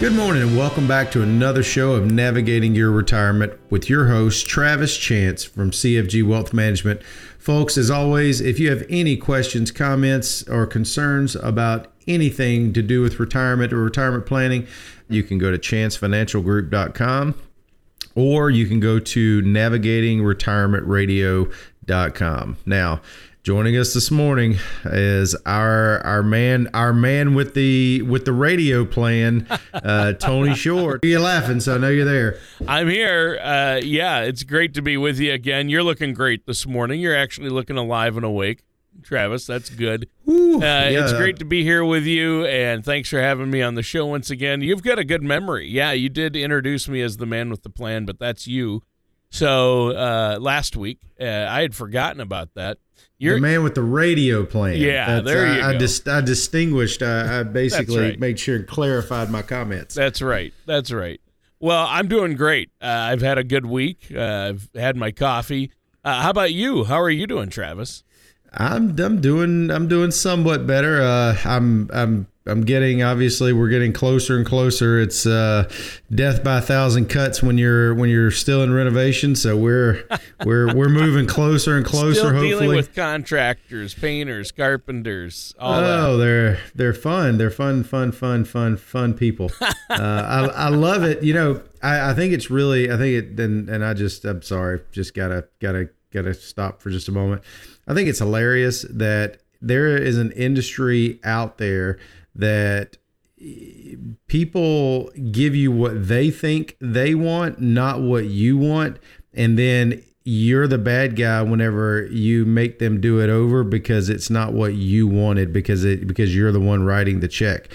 Good morning, and welcome back to another show of Navigating Your Retirement with your host, Travis Chance from CFG Wealth Management. Folks, as always, if you have any questions, comments, or concerns about anything to do with retirement or retirement planning, you can go to chancefinancialgroup.com or you can go to navigatingretirementradio.com. Now, joining us this morning is our our man our man with the with the radio plan, uh, Tony Short. You're laughing, so I know you're there. I'm here. Uh, yeah, it's great to be with you again. You're looking great this morning. You're actually looking alive and awake. Travis. That's good. Ooh, Uh, yeah. It's great to be here with you, and thanks for having me on the show once again. You've got a good memory. Yeah, you did introduce me as the man with the plan, but that's you. So uh, last week, uh, I had forgotten about that. You're the man with the radio plan. Yeah, there I, you I, go. dis- I distinguished. I, I basically right. made sure and clarified my comments. That's right. That's right. Well, I'm doing great. Uh, I've had a good week. Uh, I've had my coffee. Uh, how about you? How are you doing, Travis? I'm I'm doing I'm doing somewhat better. Uh, I'm I'm I'm getting obviously we're getting closer and closer. It's uh, death by a thousand cuts when you're when you're still in renovation. So we're we're we're moving closer and closer. Still hopefully. dealing with contractors, painters, carpenters, all that. Oh, they're they're fun. They're fun, fun, fun, fun, fun people. uh, I I love it. You know, I, I think it's really. I think it. And and I just I'm sorry. Just gotta gotta gotta stop for just a moment. I think it's hilarious that there is an industry out there that people give you what they think they want, not what you want, and then you're the bad guy whenever you make them do it over because it's not what you wanted because it because you're the one writing the check.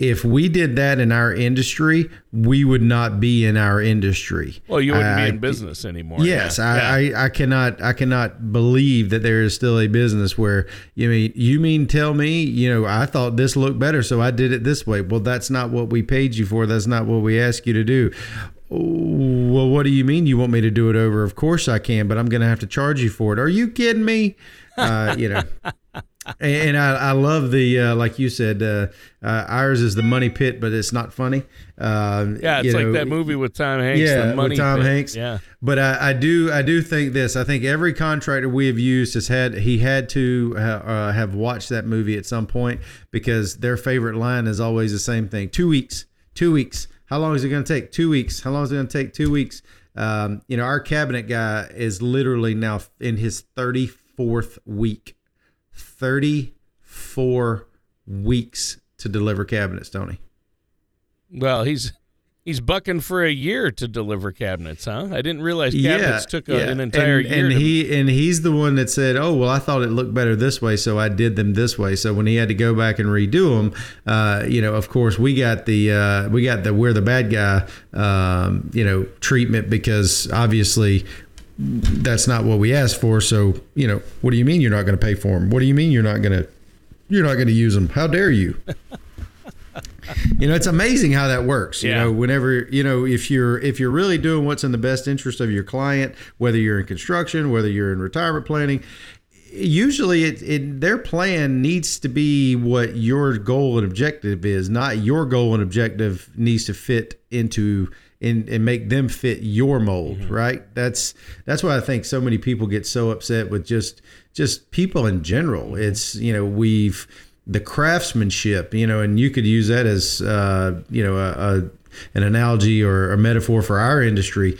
If we did that in our industry, we would not be in our industry. Well, you wouldn't I- be in business anymore. Yes, Yeah. I, Yeah. I, I cannot I cannot believe that there is still a business where you mean you mean tell me you know I thought this looked better so I did it this way. Well, that's not what we paid you for. That's not what we asked you to do. Well, what do you mean you want me to do it over? Of course I can, but I'm going to have to charge you for it. Are you kidding me? Uh, you know. And I, I love the uh, like you said, uh, uh, ours is the money pit, but it's not funny. Uh, Yeah, it's like know, that movie with Tom Hanks. yeah, the money with Tom Pit. Hanks. Yeah, But I, I do I do think this. I think every contractor we have used has had he had to uh, uh, have watched that movie at some point because their favorite line is always the same thing: two weeks, two weeks. How long is it going to take? Two weeks. How long is it going to take? Two weeks. Um, you know, our cabinet guy is literally now in his thirty fourth week. Thirty four weeks to deliver cabinets, Tony. well, he's he's bucking for a year to deliver cabinets, huh? I didn't realize cabinets took a, an entire and, year. And to- he and he's the one that said, "Oh, well, I thought it looked better this way, so I did them this way." So when he had to go back and redo them, uh, you know, of course, we got the uh, we got the we're the bad guy, um, you know, treatment because obviously that's not what we asked for. So you know, what do you mean you're not going to pay for them? What do you mean you're not going to you're not going to use them? How dare you? you know it's amazing how that works you know whenever you know if you're if you're really doing what's in the best interest of your client whether you're in construction whether you're in retirement planning usually it, it their plan needs to be what your goal and objective is not your goal and objective needs to fit into and, and make them fit your mold right? That's that's why i think so many people get so upset with just just people in general. It's you know we've the craftsmanship you know and you could use that as uh, you know a, a an analogy or a metaphor for our industry.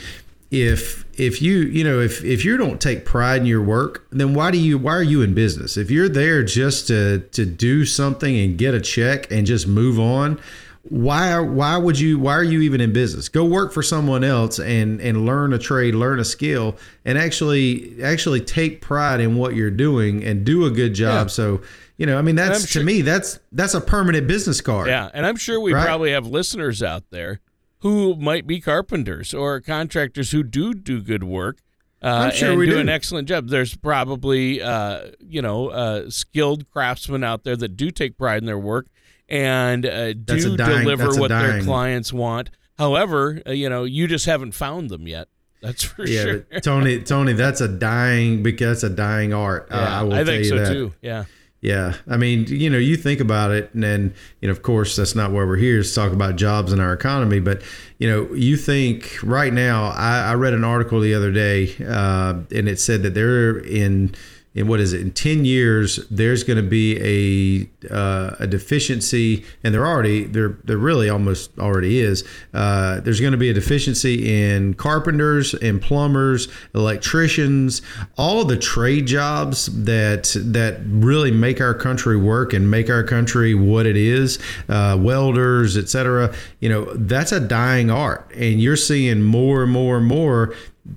If if you you know if if you don't take pride in your work then why do you why are you in business? If you're there just to to do something and get a check and just move on why why would you why are you even in business go work for someone else and and learn a trade learn a skill and actually actually take pride in what you're doing and do a good job yeah. so you know i mean that's sure, to me that's that's a permanent business card yeah and i'm sure we right? probably have listeners out there who might be carpenters or contractors who do do good work uh, sure and do, do, an excellent job. There's probably uh, you know uh, skilled craftsmen out there that do take pride in their work and uh, do dying, deliver what their clients want. However, uh, you know, you just haven't found them yet. That's for yeah, sure. Tony, Tony, that's a dying because that's a dying art. Yeah, uh, I will I think so that. too. Yeah. Yeah, I mean, you know, you think about it, and then, you know, of course, that's not why we're here is to talk about jobs in our economy. But you know, you think right now. I, I read an article the other day, uh, and it said that they're in in what is it? In 10 years there's going to be a uh, a deficiency and there already there there really almost already is. Uh, there's going to be a deficiency in carpenters and plumbers electricians all the trade jobs that that really make our country work and make our country what it is uh, welders etc you know that's a dying art and you're seeing more and more and more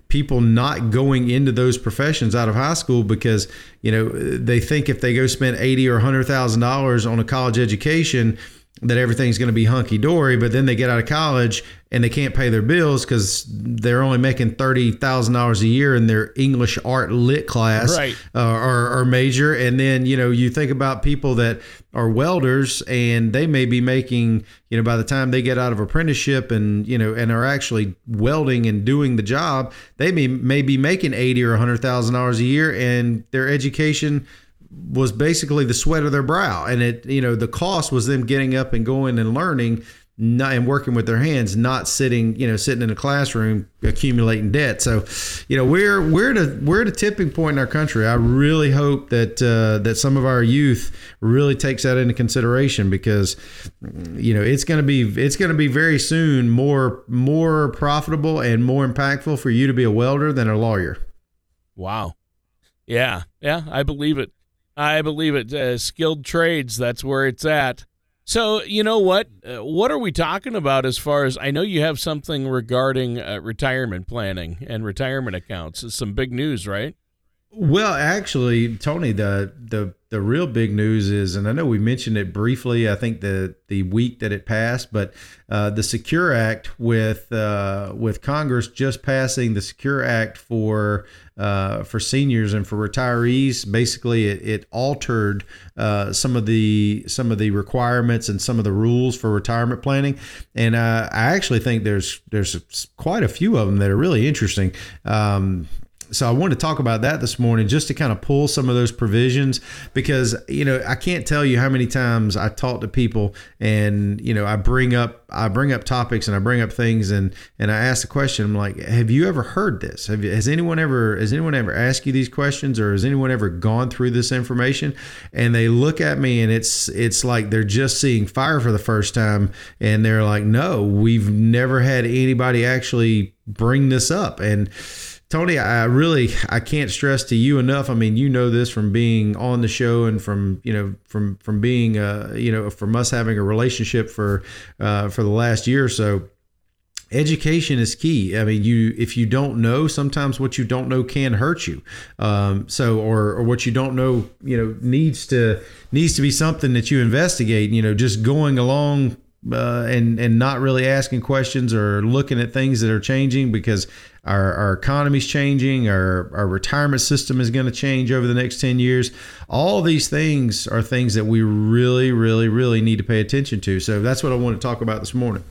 people not going into those professions out of high school because you know they think if they go spend eighty or hundred thousand dollars on a college education that everything's going to be hunky dory, but then they get out of college and they can't pay their bills because they're only making thirty thousand dollars a year in their English art lit class right. uh, or, or, major. And then you know you think about people that are welders and they may be making you know by the time they get out of apprenticeship and you know and are actually welding and doing the job, they may may be making eighty or hundred thousand dollars a year, and their education was basically the sweat of their brow. And it you know the cost was them getting up and going and learning not, and working with their hands not sitting you know sitting in a classroom accumulating debt. So you know we're we're at a we're at a tipping point in our country. I really hope that uh, that some of our youth really takes that into consideration because you know it's going to be it's going to be very soon more more profitable and more impactful for you to be a welder than a lawyer. Wow. Yeah. Yeah i believe it I believe it. Uh, skilled trades, that's where it's at. So, you know what? Uh, what are we talking about as far as I know you have something regarding uh, retirement planning and retirement accounts? It's some big news, right? Well, actually, Tony, the the the real big news is, and I know we mentioned it briefly. I think the the week that it passed, but uh, the Secure Act with uh, with Congress just passing the Secure Act for uh, for seniors and for retirees. Basically, it, it altered uh, some of the some of the requirements and some of the rules for retirement planning. And uh, I actually think there's there's quite a few of them that are really interesting. Um, so I wanted to talk about that this morning just to kind of pull some of those provisions because you know I can't tell you how many times I talk to people and you know I bring up I bring up topics and I bring up things and and I ask the question I'm like have you ever heard this? Have you, has anyone ever has anyone ever asked you these questions or has anyone ever gone through this information? And they look at me and it's it's like they're just seeing fire for the first time and they're like no we've never had anybody actually bring this up. And Tony, I really I can't stress to you enough. I mean, you know this from being on the show and from you know from from being uh you know from us having a relationship for uh, for the last year or so. Education is key. I mean, you if you don't know, sometimes what you don't know can hurt you. Um, so, or or what you don't know, you know, needs to needs to be something that you investigate. You know, just going along uh, and and not really asking questions or looking at things that are changing because our, our economy's changing, our, our retirement system is going to change over the next 10 years. All these things are things that we really, really, really need to pay attention to. So that's what I want to talk about this morning.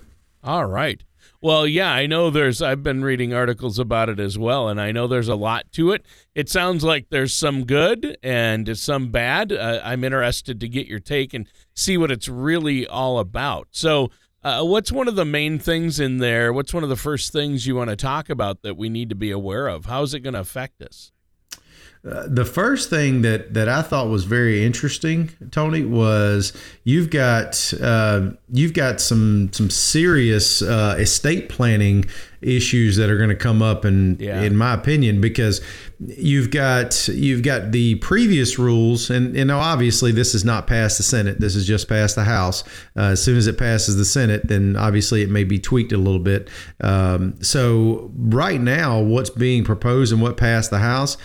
All right. Well, yeah, I know there's, I've been reading articles about it as well, and I know there's a lot to it. It sounds like there's some good and some bad. Uh, I'm interested to get your take and see what it's really all about. So, uh, what's one of the main things in there? What's one of the first things you want to talk about that we need to be aware of? How is it going to affect us? Uh, the first thing that that I thought was very interesting, Tony, was you've got uh, you've got some some serious uh, estate planning issues that are going to come up, in yeah. in my opinion, because you've got you've got the previous rules, and you know obviously this is not past the Senate. This is just past the House. Uh, as soon as it passes the Senate, then obviously it may be tweaked a little bit. Um, so right now, what's being proposed and what passed the House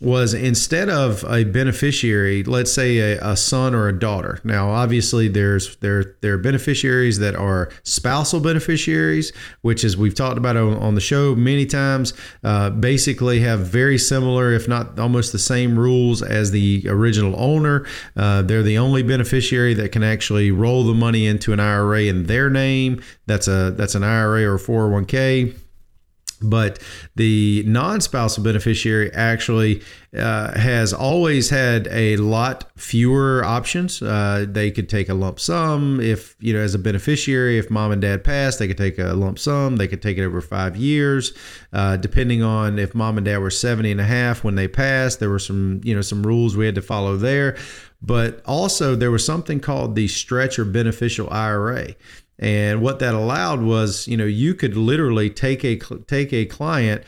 was instead of a beneficiary, let's say a, a, son or a daughter. Now, obviously, there's there there are beneficiaries that are spousal beneficiaries, which is we've talked about on, on the show many times. Uh, basically, have very similar, if not almost the same rules as the original owner. Uh, they're the only beneficiary that can actually roll the money into an IRA in their name. That's a that's an IRA or 401k but the non-spousal beneficiary actually uh, has always had a lot fewer options. Uh, they could take a lump sum if you know, as a beneficiary, if mom and dad passed, they could take a lump sum. They could take it over five years, uh, depending on if mom and dad were 70 and a half when they passed. There were some you know some rules we had to follow there. But also, there was something called the stretch or beneficial IRA. And what that allowed was, you know, you could literally take a take a client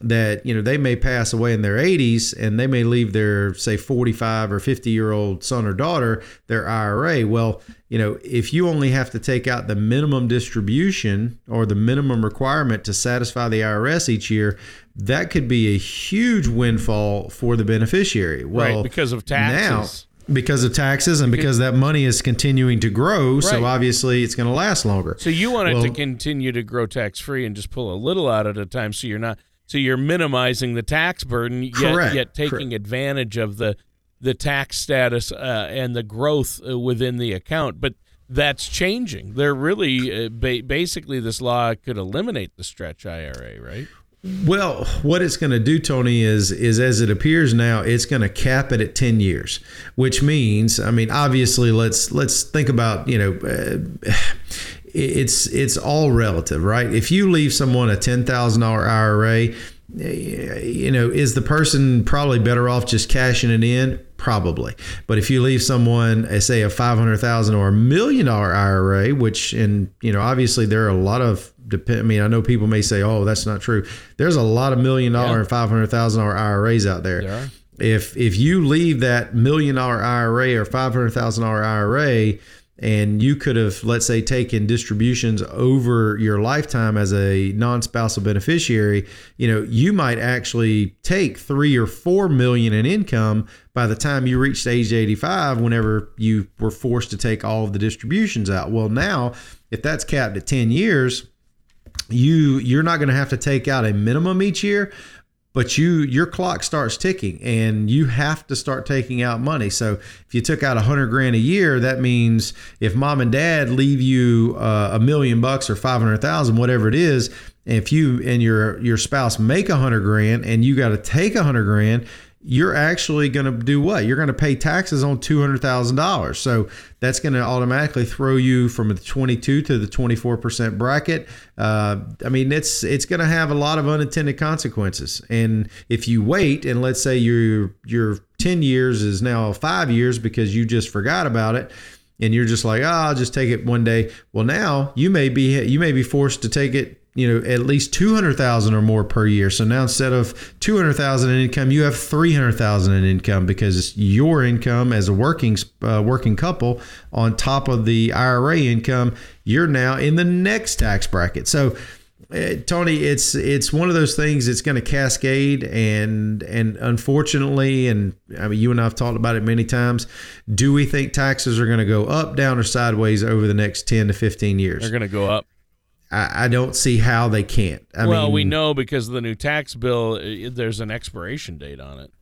that you know they may pass away in their 80s and they may leave their say 45 or 50 year old son or daughter their IRA well you know if you only have to take out the minimum distribution or the minimum requirement to satisfy the IRS each year that could be a huge windfall for the beneficiary. Well right, because of taxes because of taxes and because that money is continuing to grow. Right. So obviously it's going to last longer. So you want well, it to continue to grow tax free and just pull a little out at a time. So you're not, so you're minimizing the tax burden, yet, correct, yet taking correct. advantage of the, the tax status uh, and the growth uh, within the account. But that's changing. They're really uh, ba- basically this law could eliminate the stretch IRA, right? Well, what it's going to do, Tony, is is as it appears now, it's going to cap it at ten years, which means, I mean, obviously, let's let's think about, you know. Uh, it's it's all relative, right? If you leave someone a ten thousand dollar IRA, you know, is the person probably better off just cashing it in? Probably. But if you leave someone, uh, say, a five hundred thousand or a million dollar IRA, which, and you know, obviously there are a lot of depend. I mean, I know people may say, "Oh, that's not true." There's a lot of million dollar yeah. and five hundred thousand dollar IRAs out there. there if if you leave that million dollar IRA or five hundred thousand dollar IRA and you could have let's say taken distributions over your lifetime as a non-spousal beneficiary you know you might actually take three or four million in income by the time you reached age 85 whenever you were forced to take all of the distributions out well now if that's capped at 10 years you you're not going to have to take out a minimum each year but you your clock starts ticking and you have to start taking out money. So if you took out a hundred grand a year that means if mom and dad leave you uh, a million bucks or 500,000 whatever it is if you and your your spouse make a hundred grand and you got to take a hundred grand you're actually going to do what? You're going to pay taxes on $200,000. So that's going to automatically throw you from the 22 to the 24% bracket. Uh, I mean, it's it's going to have a lot of unintended consequences. And if you wait and let's say your your 10 years is now 5 years because you just forgot about it, and you're just like, oh, I'll just take it one day. Well, now you may be you may be forced to take it you know at least 200,000 or more per year. So now instead of 200,000 in income, you have 300,000 in income because it's your income as a working uh, working couple on top of the IRA income, you're now in the next tax bracket. So uh, Tony, it's it's one of those things. that's going to cascade, and and unfortunately, and I mean, you and I have talked about it many times. Do we think taxes are going to go up, down, or sideways over the next ten to fifteen years? They're going to go up. I, I don't see how they can't. I well, mean, we know because of the new tax bill, there's an expiration date on it.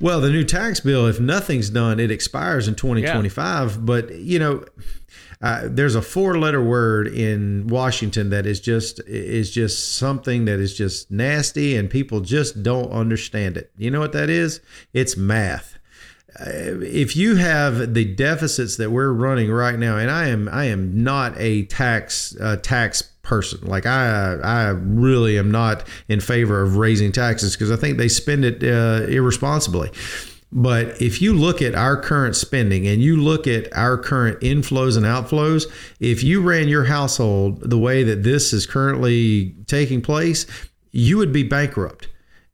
Well, the new tax bill, if nothing's done, it expires in 2025. Yeah. But you know, uh, there's a four-letter word in Washington that is just is just something that is just nasty, and people just don't understand it. You know what that is? It's math. Uh, if you have the deficits that we're running right now, and I am I am not a tax uh, tax person. Like I, I really am not in favor of raising taxes because I think they spend it uh, irresponsibly. But if you look at our current spending and you look at our current inflows and outflows, if you ran your household the way that this is currently taking place, you would be bankrupt.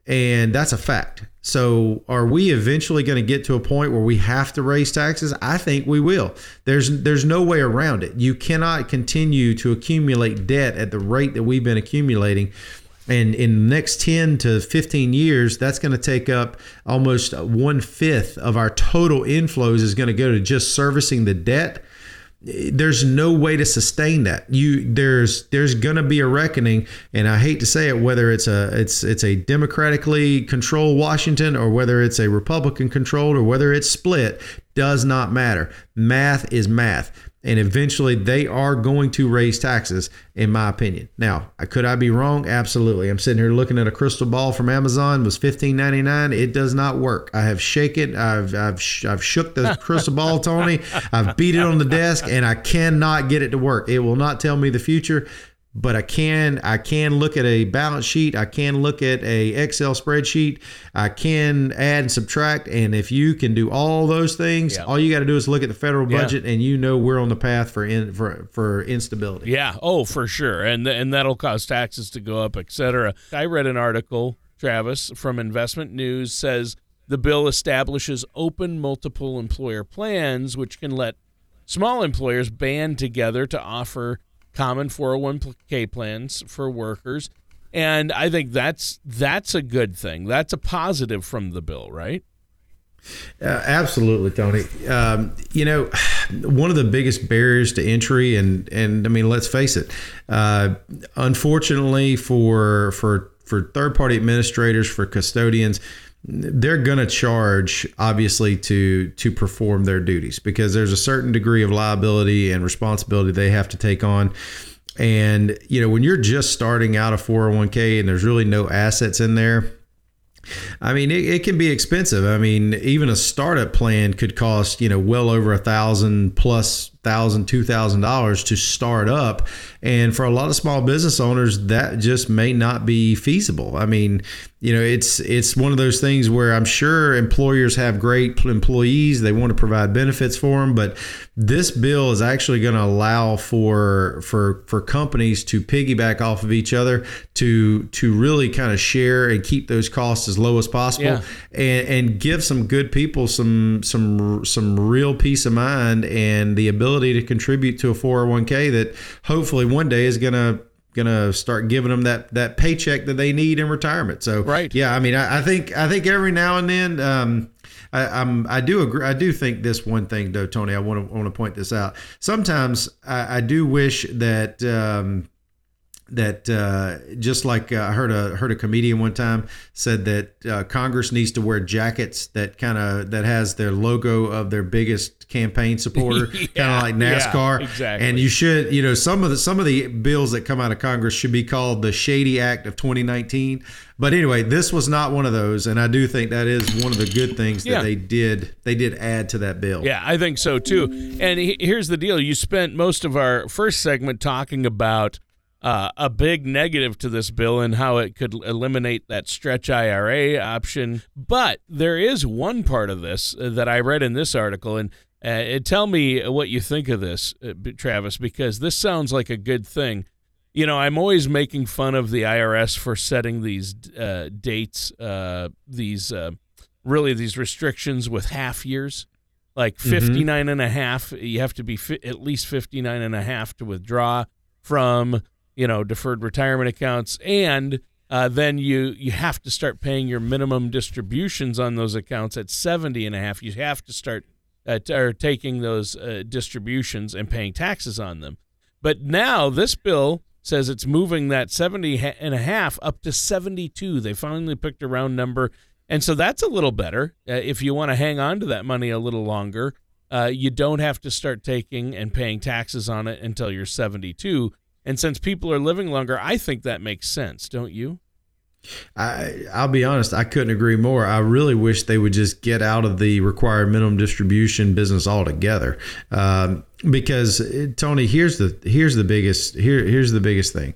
And that's a fact. So, are we eventually going to get to a point where we have to raise taxes? I think we will. There's there's no way around it. You cannot continue to accumulate debt at the rate that we've been accumulating. And in the next 10 to 15 years, that's going to take up almost one fifth of our total inflows is going to go to just servicing the debt there's no way to sustain that. You there's there's going to be a reckoning and i hate to say it whether it's a it's it's a democratically controlled washington or whether it's a republican controlled or whether it's split does not matter. Math is math and eventually they are going to raise taxes in my opinion. Now could i be wrong? Absolutely. I'm sitting here looking at a crystal ball from amazon. It was 15.99 it does not work. I have shaken i've i've, I've shook the crystal ball tony. I've beat it on the desk and i cannot get it to work. It will not tell me the future but I can I can look at a balance sheet, I can look at a Excel spreadsheet, I can add and subtract, and if you can do all those things, yeah. all you got to do is look at the federal budget, yeah. and you know we're on the path for in, for for instability. Yeah, oh for sure, and and that'll cause taxes to go up, etc. I read an article, Travis, from Investment News says the bill establishes open multiple employer plans, which can let small employers band together to offer common 401k plans for workers. And I think that's that's a good thing. That's a positive from the bill, right? Uh, absolutely, Tony. Um, you know, one of the biggest barriers to entry, and and I mean, let's face it. Uh, unfortunately, for for for third party administrators, for custodians, they're going to charge obviously to to perform their duties because there's a certain degree of liability and responsibility they have to take on and you know when you're just starting out a 401k and there's really no assets in there I mean, it, it, can be expensive. I mean, even a startup plan could cost, you know, well over a thousand plus thousand, two thousand dollars to start up. And for a lot of small business owners, that just may not be feasible. I mean, you know, it's it's one of those things where I'm sure employers have great employees, they want to provide benefits for them, but this bill is actually going to allow for for for companies to piggyback off of each other to to really kind of share and keep those costs as low as possible yeah. and, and give some good people some some some real peace of mind and the ability ability to contribute to a 401k that hopefully one day is going to going to start giving them that that paycheck that they need in retirement. So right, yeah. I mean, I, I think I think every now and then, um, I, I'm I do agree. I do think this one thing, though, Tony. I want to want to point this out. Sometimes I, I do wish that. Um, that uh, just like uh, I heard a heard a comedian one time said that uh, Congress needs to wear jackets that kind of that has their logo of their biggest campaign supporter, yeah, kind of like NASCAR. Yeah, exactly. And you should, you know, some of the some of the bills that come out of Congress should be called the Shady Act of 2019. But anyway, this was not one of those, and I do think that is one of the good things that yeah. they did they did add to that bill. Yeah, I think so too. And here's the deal: you spent most of our first segment talking about uh, a big negative to this bill and how it could eliminate that stretch IRA option. But there is one part of this uh, that I read in this article, and uh, tell me what you think of this, uh, Travis, because this sounds like a good thing. You know, I'm always making fun of the IRS for setting these uh, dates, uh, these really these restrictions with half years like mm-hmm. 59 mm-hmm. and a half you have to be fi- at least 59 and a half to withdraw from you know deferred retirement accounts and uh, then you you have to start paying your minimum distributions on those accounts at 70 and a half. You have to start uh, or taking those uh, distributions and paying taxes on them. But now this bill says it's moving that 70 and a half up to 72 they finally picked a round number. And so that's a little better. Uh, if you want to hang on to that money a little longer uh, you don't have to start taking and paying taxes on it until you're 72 and since people are living longer, I think that makes sense, don't you? I, I'll be honest, I couldn't agree more. I really wish they would just get out of the required minimum distribution business altogether. Um, because Tony, here's the here's the biggest here here's the biggest thing.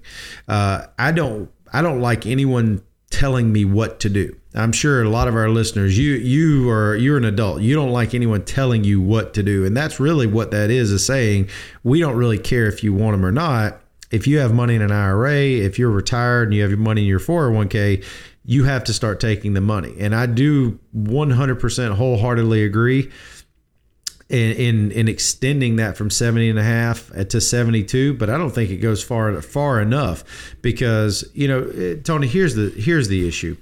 Uh, I don't I don't like anyone telling me what to do. I'm sure a lot of our listeners, you you are you're an adult. You don't like anyone telling you what to do, and that's really what that is. Is saying we don't really care if you want them or not if you have money in an IRA, if you're retired and you have your money in your 401k, you have to start taking the money. And I do 100% wholeheartedly agree in, in, in extending that from 70 and a half to 72, but I don't think it goes far far enough because, you know, eh, Tony, here's the here's the issue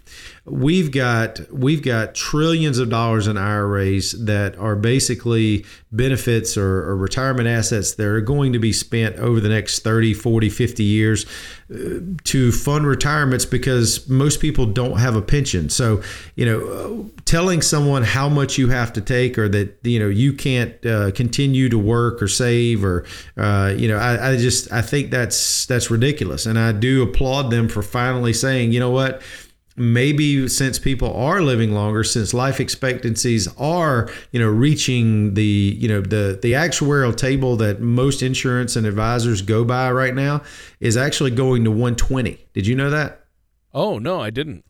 we've got we've got trillions of dollars in IRAs that are basically benefits or, or, retirement assets that are going to be spent over the next 30 40 50 years uh, to fund retirements because most people don't have a pension. So you know telling someone how much you have to take or that you know you can't uh, continue to work or save or uh, you know I, I just I think that's that's ridiculous. And I do applaud them for finally saying you know what maybe since people are living longer since life expectancies are you know reaching the you know the the actuarial table that most insurance and advisors go by right now is actually going to 120 did you know that? Oh no i didn't.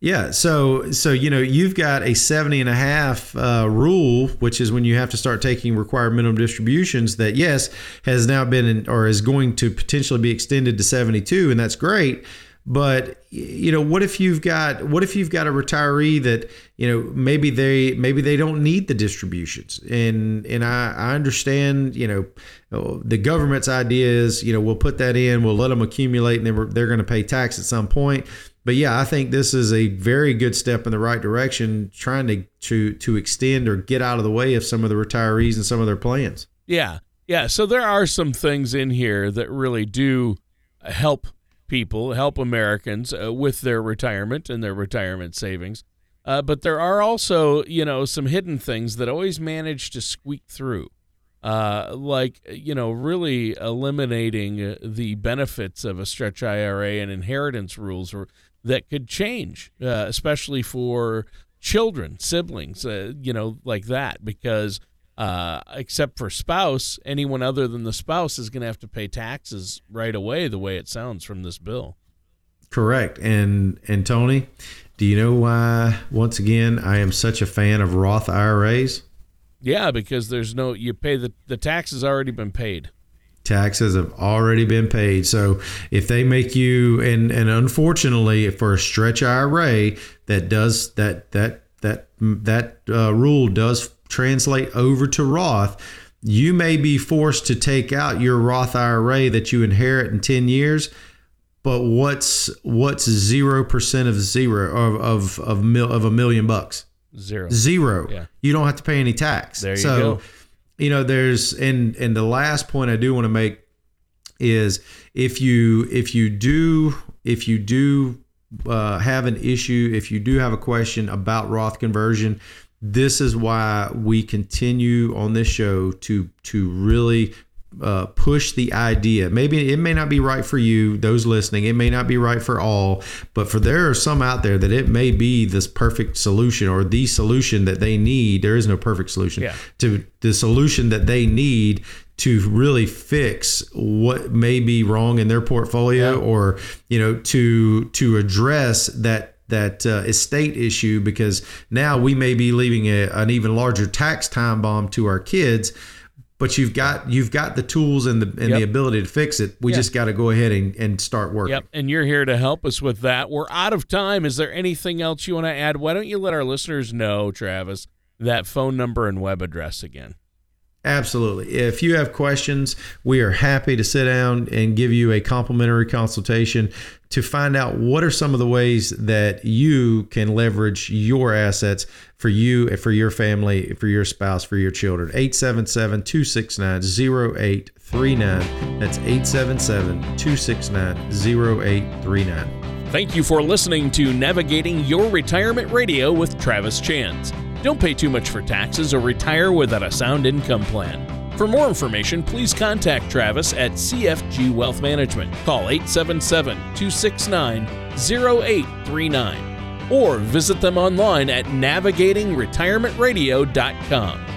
Yeah so so you know you've got a 70 and a half uh, rule which is when you have to start taking required minimum distributions that yes has now been in, or is going to potentially be extended to 72 and that's great but you know what if you've got what if you've got a retiree that you know maybe they maybe they don't need the distributions? And and i, I understand you know the government's idea is you know we'll put that in we'll let them accumulate and then they're they're going to pay tax at some point. But yeah i think this is a very good step in the right direction trying to to to extend or get out of the way of some of the retirees and some of their plans. Yeah. Yeah. So there are some things in here that really do help people, help Americans uh, with their retirement and their retirement savings. Uh, but there are also, you know, some hidden things that always manage to squeak through, uh, like, you know, really eliminating uh, the benefits of a stretch IRA and inheritance rules or, that could change, uh, especially for children, siblings, uh, you know, like that, because uh, except for spouse, anyone other than the spouse is going to have to pay taxes right away. The way it sounds from this bill. Correct. And and Tony, do you know why? Once again, I am such a fan of Roth IRAs. Yeah, because there's no you pay the the tax has already been paid. Taxes have already been paid. So if they make you and and unfortunately for a stretch IRA that does that that that that uh, rule does translate over to Roth, you may be forced to take out your Roth IRA that you inherit in 10 years. But what's what's zero percent of zero of of of, mil, of a million bucks? Zero. Zero. Yeah. You don't have to pay any tax. There you so, go. You know, there's and and the last point I do want to make is if you if you do if you do uh, have an issue, if you do have a question about Roth conversion, this is why we continue on this show to to really uh, push the idea. Maybe it may not be right for you, those listening. It may not be right for all, but for there are some out there that it may be this perfect solution or the solution that they need. There is no perfect solution. Yeah. To the solution that they need to really fix what may be wrong in their portfolio, yeah. or you know, to to address that that uh, estate issue because now we may be leaving a, an even larger tax time bomb to our kids but you've got you've got the tools and the and yep. the ability to fix it. We yep. just got to go ahead and, and start working. Yep and you're here to help us with that. We're out of time. Is there anything else you want to add? Why don't you let our listeners know travis that phone number and web address again Absolutely. If you have questions, we are happy to sit down and give you a complimentary consultation to find out what are some of the ways that you can leverage your assets for you, for your family, for your spouse, for your children. 877 269 0839. That's 877 269 0839. Thank you for listening to Navigating Your Retirement Radio with Travis Chance. Don't pay too much for taxes or retire without a sound income plan. For more information, please contact Travis at CFG Wealth Management. Call 877 269 0839 or visit them online at navigatingretirementradio.com.